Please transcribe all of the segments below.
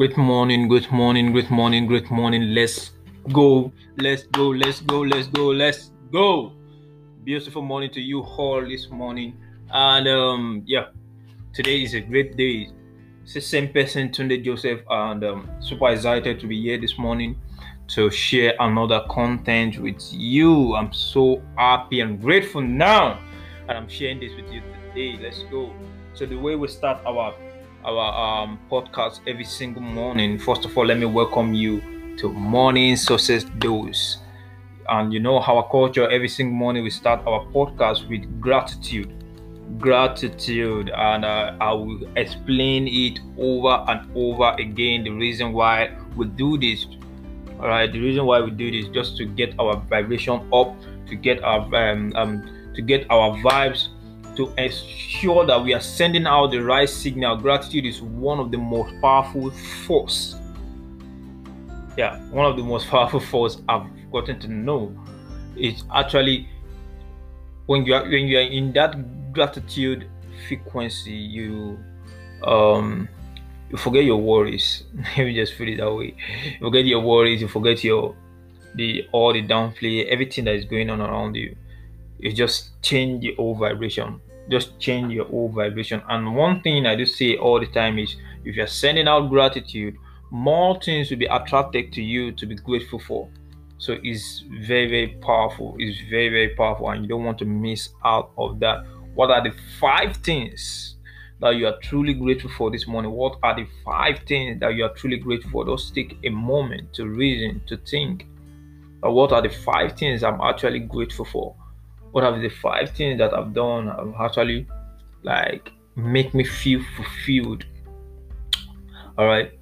Great morning, great morning, great morning, great morning. Let's go, let's go, let's go, let's go, let's go. Beautiful morning to you all this morning. And um, yeah, today is a great day. It's the same person, Tunde Joseph, and um, super excited to be here this morning to share another content with you. I'm so happy and grateful now, and I'm sharing this with you today. Let's go. So the way we start our our um, podcast every single morning. First of all, let me welcome you to Morning Success Dose. And you know, how our culture, every single morning we start our podcast with gratitude. Gratitude, and uh, I will explain it over and over again. The reason why we do this, all right, the reason why we do this just to get our vibration up, to get our um, um to get our vibes to ensure that we are sending out the right signal. Gratitude is one of the most powerful force. Yeah, one of the most powerful force I've gotten to know. is actually when you are when you are in that gratitude frequency, you um you forget your worries. Let me just feel it that way. You forget your worries, you forget your the all the downplay, everything that is going on around you. You just change the whole vibration just change your whole vibration. And one thing I do say all the time is if you're sending out gratitude, more things will be attracted to you to be grateful for. So it's very, very powerful. It's very, very powerful, and you don't want to miss out of that. What are the five things that you are truly grateful for this morning? What are the five things that you are truly grateful for? Just take a moment to reason, to think. what are the five things I'm actually grateful for? What are the five things that I've done have actually like make me feel fulfilled. All right,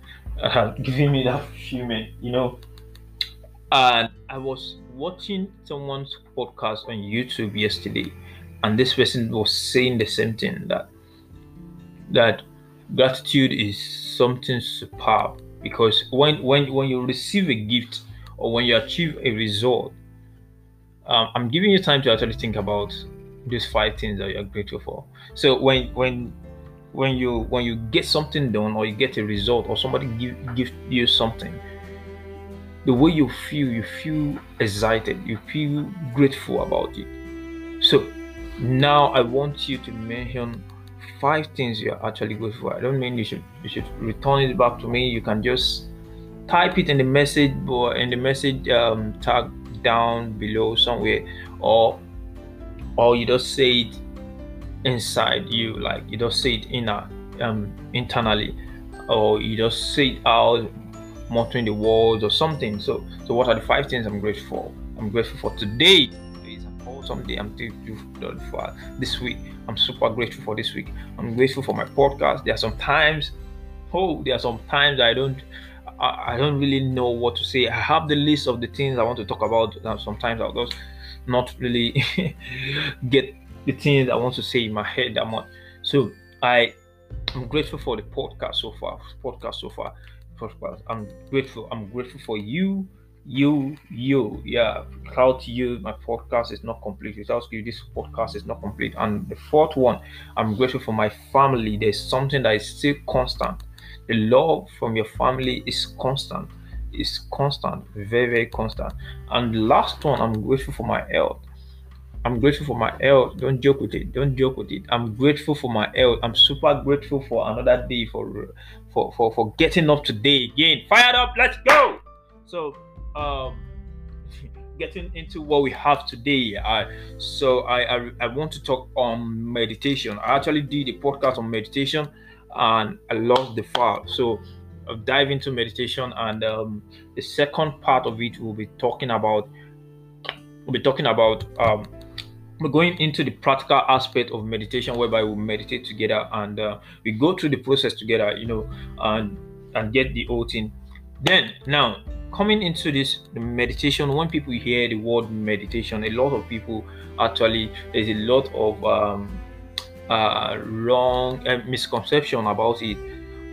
uh, giving me that fulfillment, you know. And I was watching someone's podcast on YouTube yesterday, and this person was saying the same thing that that gratitude is something superb because when when when you receive a gift or when you achieve a result um, I'm giving you time to actually think about these five things that you're grateful for. So when when when you when you get something done or you get a result or somebody give give you something, the way you feel, you feel excited, you feel grateful about it. So now I want you to mention five things you're actually grateful for. I don't mean you should you should return it back to me. You can just type it in the message or in the message um, tag down below somewhere or or you just say it inside you like you just say it inner um internally or you just say it out muttering the words or something. So so what are the five things i'm grateful for i'm grateful for today? An awesome day i'm grateful for this week. I'm super grateful for this week. I'm grateful for my podcast. There are some times oh there are some times i don't I, I don't really know what to say. I have the list of the things I want to talk about. sometimes I'll just not really get the things I want to say in my head that much. So I I am grateful for the podcast so far. Podcast so far. Podcast. I'm grateful. I'm grateful for you. You, you, yeah. Without you, my podcast is not complete. Without you, this podcast is not complete. And the fourth one, I'm grateful for my family. There's something that is still constant the love from your family is constant is constant very very constant. And the last one i'm grateful for my health. I'm grateful for my health. Don't joke with it. Don't joke with it. I'm grateful for my health. I'm super grateful for another day for for for, for getting up today again. Fired up. Let's go. So um getting into what we have today I, so I, I i want to talk on meditation. I actually did a podcast on meditation and I lost the file. So I'll dive into meditation, and um, the second part of it will be talking about we'll be talking about um, we're going into the practical aspect of meditation, whereby we meditate together and uh, we go through the process together, you know, and and get the whole thing. Then now coming into this meditation, when people hear the word meditation, a lot of people actually there's a lot of um, uh, wrong uh, misconception about it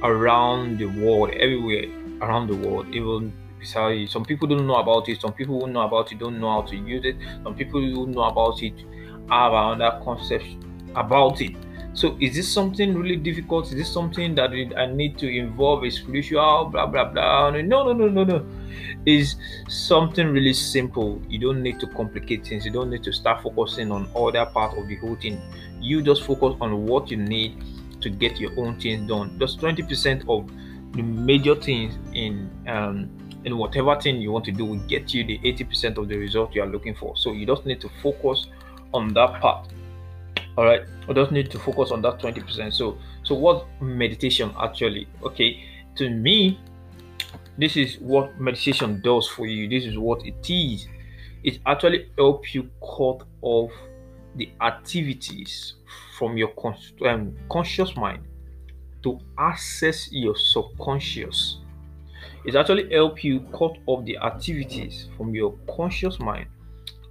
around the world, everywhere around the world. Even sorry, some people don't know about it. Some people who know about it don't know how to use it. Some people who know about it have another concept about it. So is this something really difficult? Is this something that I need to involve a spiritual blah blah blah? No, no, no, no, no. Is something really simple. You don't need to complicate things. You don't need to start focusing on other part of the whole thing. You just focus on what you need to get your own things done. Just 20% of the major things in um, in whatever thing you want to do will get you the 80% of the result you are looking for. So you just need to focus on that part. All right, you just need to focus on that 20%. So, so what meditation actually? Okay, to me, this is what meditation does for you. This is what it is. It actually helps you cut off the activities from your con- um, conscious mind to access your subconscious it actually help you cut off the activities from your conscious mind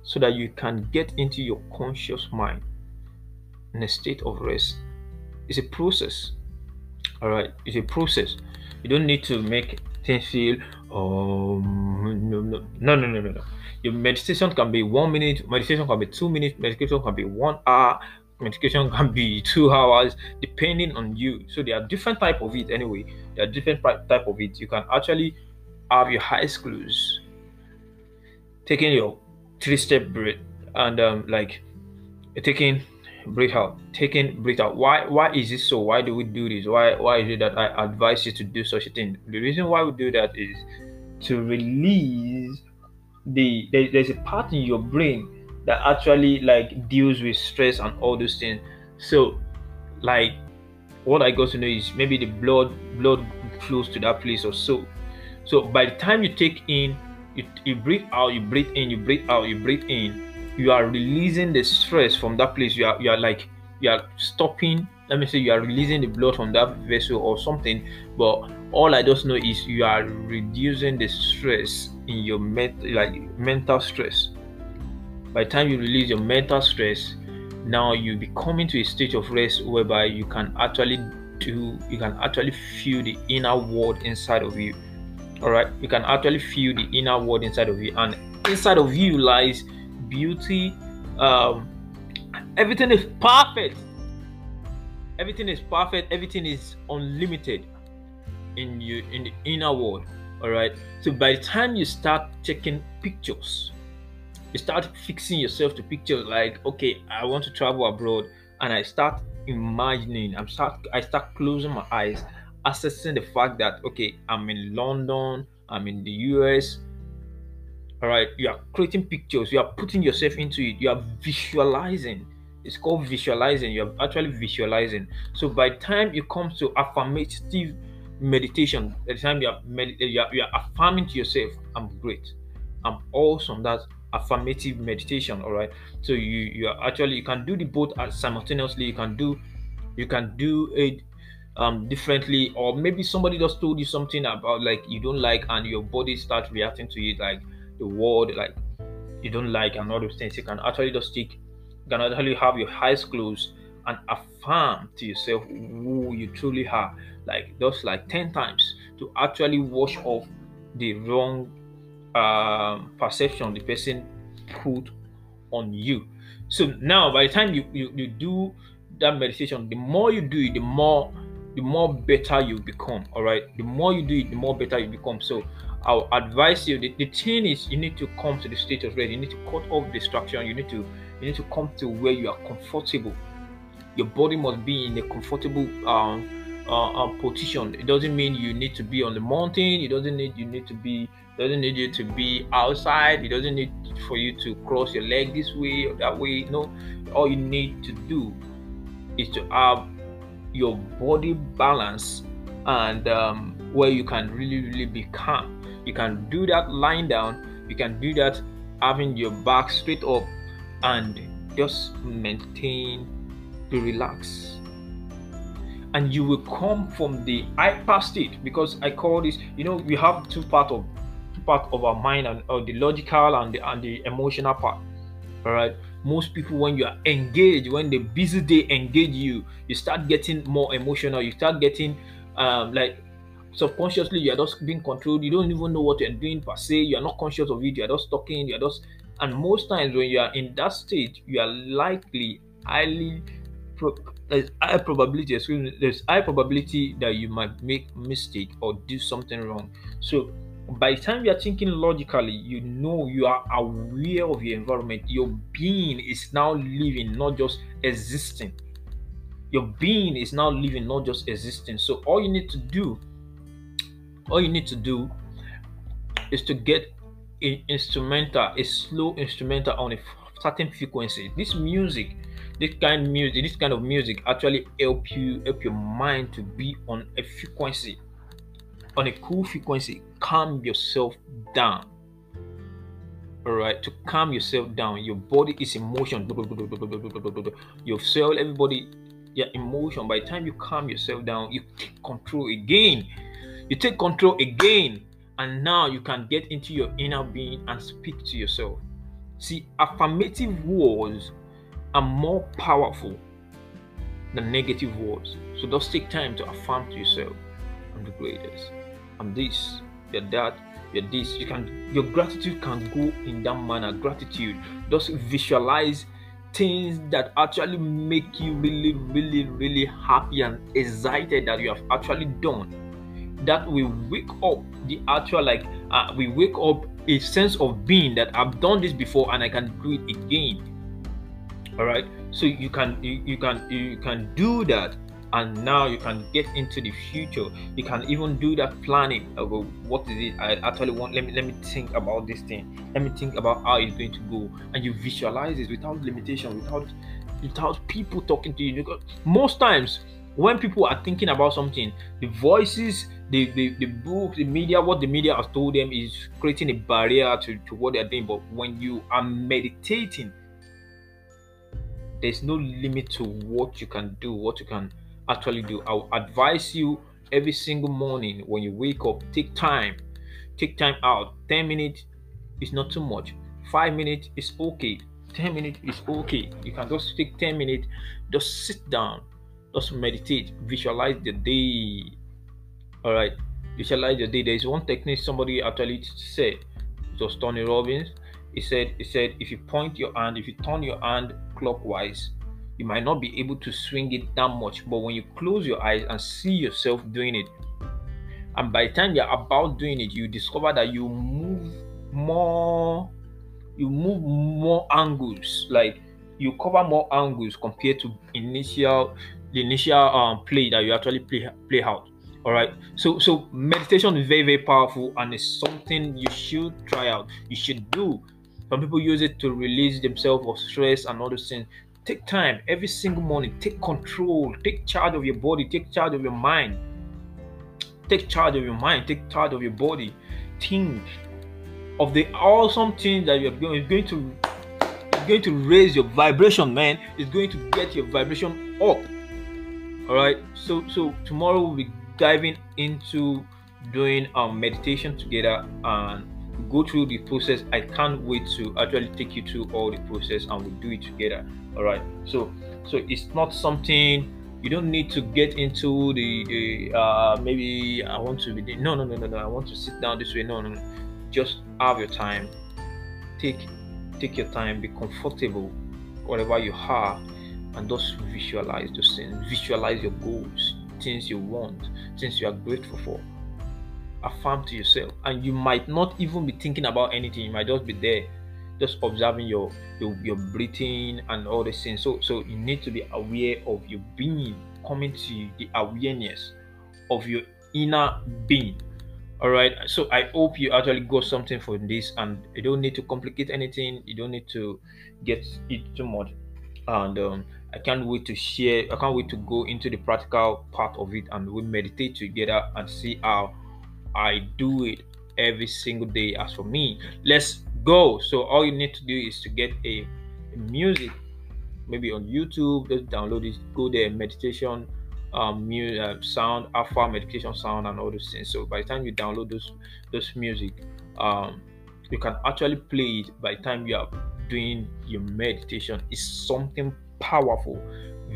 so that you can get into your conscious mind in a state of rest. It's a process. All right it's a process. You don't need to make things feel um no no no no no no your meditation can be one minute meditation can be two minutes meditation can be one hour medication can be two hours depending on you. So there are different type of it anyway. There are different type of it. You can actually have your eyes closed taking your three step breath and um, like taking breathe out taking breathe out why why is this so why do we do this why why is it that i advise you to do such a thing the reason why we do that is to release the there, there's a part in your brain that actually like deals with stress and all those things. So, like, what I got to know is maybe the blood blood flows to that place or so. So by the time you take in, you, you breathe out, you breathe in, you breathe out, you breathe in, you are releasing the stress from that place. You are you are like you are stopping. Let me say you are releasing the blood from that vessel or something. But all I just know is you are reducing the stress in your mental like mental stress by time you release your mental stress now you be coming to a state of rest whereby you can actually do you can actually feel the inner world inside of you all right you can actually feel the inner world inside of you and inside of you lies beauty um everything is perfect. Everything is perfect. Everything is unlimited in you in the inner world all right? So by the time you start taking pictures you start fixing yourself to pictures like okay i want to travel abroad and i start imagining i'm start i start closing my eyes assessing the fact that okay i'm in london i'm in the us all right you are creating pictures you are putting yourself into it you are visualizing. It's called visualizing you're actually visualizing. So by time it comes to affirmative meditation the time you are, med- you are, you are affirming to yourself i'm great. I'm awesome that's affirmative meditation all right so you you are actually you can do the both simultaneously you can do you can do it um differently or maybe somebody just told you something about like you don't like and your body starts reacting to it like the word like you don't like and all those things you can actually just take you can actually have your eyes closed and affirm to yourself who you truly are like just like 10 times to actually wash off the wrong um, perception the person put on you. So now, by the time you, you, you do that meditation, the more you do it, the more the more better you become. All right, the more you do it, the more better you become. So I'll advise you. The, the thing is, you need to come to the state of rest. You need to cut off distraction. You need to you need to come to where you are comfortable. Your body must be in a comfortable um, uh, uh, position. It doesn't mean you need to be on the mountain. It doesn't need you need to be doesn't need you to be outside. It doesn't need for you to cross your leg this way or that way. No, all you need to do is to have your body balance and um, where you can really really be calm. You can do that lying down. You can do that having your back straight up and just maintain to relax and you will come from the hyper state because I call this, you know, we have two part of part of our mind and the logical and the, and the emotional part. All right. Most people, when you are engaged, when the busy day engage you, you start getting more emotional. You start getting um, like subconsciously you are just being controlled. You don't even know what you're doing per se. You are not conscious of it. You are just talking. You are just and most times when you are in that state, you are likely highly pro- there's high probability excuse me, there's high probability that you might make mistake or do something wrong so by the time you are thinking logically you know you are aware of your environment your being is now living not just existing your being is now living not just existing so all you need to do all you need to do is to get an instrumental a slow instrumental on a certain frequency. This music this kind of music this kind of music actually help you help your mind to be on a frequency on a cool frequency. Calm yourself down. All right to calm yourself down your body is emotion your cell everybody your emotion by the time you calm yourself down you take control again you take control again and now you can get into your inner being and speak to yourself. See affirmative words are more powerful than negative words. So just take time to affirm to yourself i'm the greatest. I'm this you're that you're this. You can your gratitude can go in that manner gratitude. Just visualize things that actually make you really really really happy and excited that you have actually done that we wake up the actual like uh, we wake up a sense of being that i've done this before and i can do it again. All right so you can you, you can you can do that and now you can get into the future. You can even do that planning about what is it i actually want. Let me let me think about this thing. Let me think about how it's going to go. And you visualize it without limitation without without people talking to you. Because most times when people are thinking about something the voices the, the the book the media what the media has told them is creating a barrier to, to what they're doing but when you are meditating there's no limit to what you can do what you can actually do. I'll advise you every single morning when you wake up, take time, take time out. 10 minutes is not too much, five minutes is okay, 10 minutes is okay. You can just take 10 minutes, just sit down, just meditate, visualize the day. All right, visualize the day. There is one technique somebody actually said, just Tony Robbins. He said, he said, if you point your hand, if you turn your hand clockwise, you might not be able to swing it that much but when you close your eyes and see yourself doing it and by the time you're about doing it you discover that you move more you move more angles like you cover more angles compared to initial the initial um, play that you actually play play out all right so so meditation is very very powerful and it's something you should try out you should do some people use it to release themselves of stress and those things Take time every single morning. Take control. Take charge of your body. Take charge of your mind. Take charge of your mind. Take charge of your body. Think of the awesome things that you're going, it's going to going to raise your vibration, man. It's going to get your vibration up. All right. So so tomorrow we'll be diving into doing um meditation together and go through the process. I can't wait to actually take you through all the process and we'll do it together. All right. So so it's not something you don't need to get into the, the uh, maybe I want to be no no no no no I want to sit down this way. No no no. Just have your time. Take take your time, be comfortable whatever you are and just visualize those things. Visualize your goals, things you want, things you are grateful for. Affirm to yourself. And you might not even be thinking about anything. You might just be there just observing your your, your breathing and all these things. So so you need to be aware of your being coming to the awareness of your inner being. All right so i hope you actually got something from this and you don't need to complicate anything. You don't need to get it too much. And um, i can't wait to share i can't wait to go into the practical part of it and we meditate together and see how I do it every single day. As for me, let's go. So all you need to do is to get a, music, maybe on YouTube. Just download it. Go there, meditation, um, music, uh, sound, alpha meditation sound, and all those things. So by the time you download those those music, um, you can actually play it. By the time you are doing your meditation, it's something powerful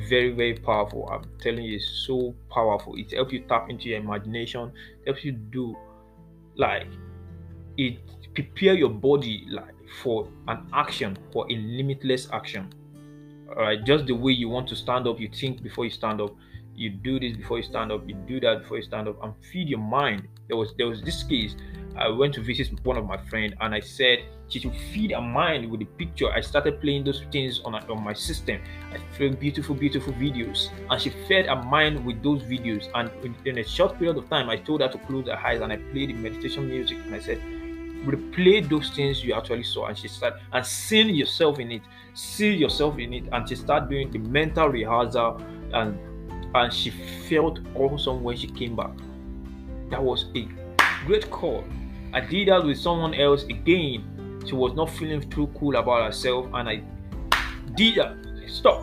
very very powerful. I'm telling you it's so powerful. It helps you tap into your imagination helps you do like it prepare your body like for an action for a limitless action. All right, just the way you want to stand up, you think before you stand up. You do this before you stand up. You do that before you stand up, and feed your mind. There was there was this case. I went to visit one of my friend, and I said she should feed her mind with the picture. I started playing those things on, on my system. I filmed beautiful, beautiful videos, and she fed her mind with those videos. And in, in a short period of time, I told her to close her eyes, and I played the meditation music, and I said, replay those things you actually saw and she started and seeing yourself in it see yourself in it and she started doing the mental rehearsal and and she felt awesome when she came back. That was a great call. I did that with someone else again. She was not feeling too cool about herself and i did that. Stop.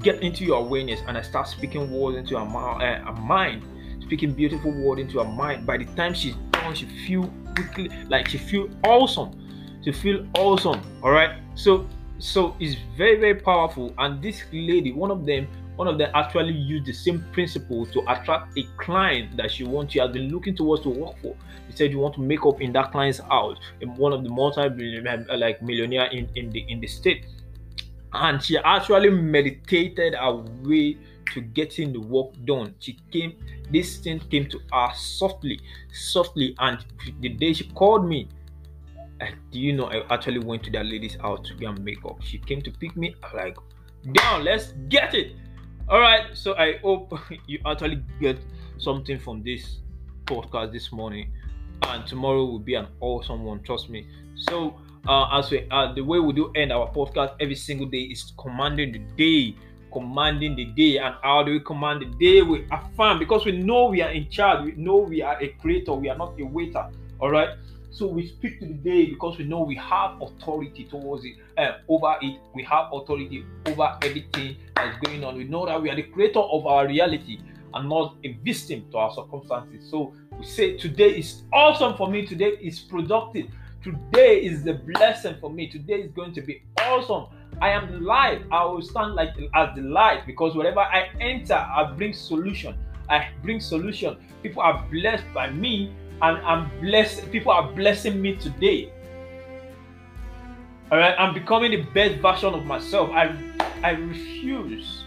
Get into your awareness and i start speaking words into her, uh, her mind. Speaking beautiful words into her mind. By the time she's done she feel quickly like she feel awesome. She feel awesome all right so so it's very very powerful. And this lady one of them one of them actually used the same principle to attract a client that she wants she has been looking towards to work for he said you want to make up in that client's house in one of the multi uh, like millionaire in, in the in the state and she actually meditated her way to getting the work done she came this thing came to her softly softly and the day she called me do you know I actually went to that lady's house to get makeup? She came to pick me. I'm like, down, let's get it. All right. So I hope you actually get something from this podcast this morning, and tomorrow will be an awesome one. Trust me. So uh, as we uh, the way we do end our podcast every single day is commanding the day commanding the day and how do we command the day we affirm because we know we are in charge we know we are a creator we are not a waiter all right so we speak to the day because we know we have authority towards it, uh, over it. We have authority over everything that's going on. We know that we are the creator of our reality and not a victim to our circumstances. So we say today is awesome for me. Today is productive. Today is the blessing for me. Today is going to be awesome. I am the light. I will stand like as the light because wherever I enter, I bring solution. I bring solution. People are blessed by me and I'm blessed. People are blessing me today. All right, I'm becoming the best version of myself. I I refuse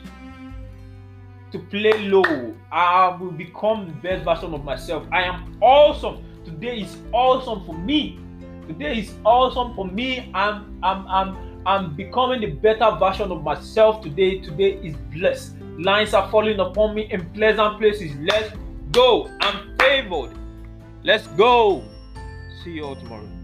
to play low. I will become the best version of myself. I am awesome. Today is awesome for me. Today is awesome for me. I'm I'm I'm I'm becoming the better version of myself today. Today is blessed. Lines are falling upon me in pleasant places. Let's go. I'm favored. Let's go. See you all tomorrow.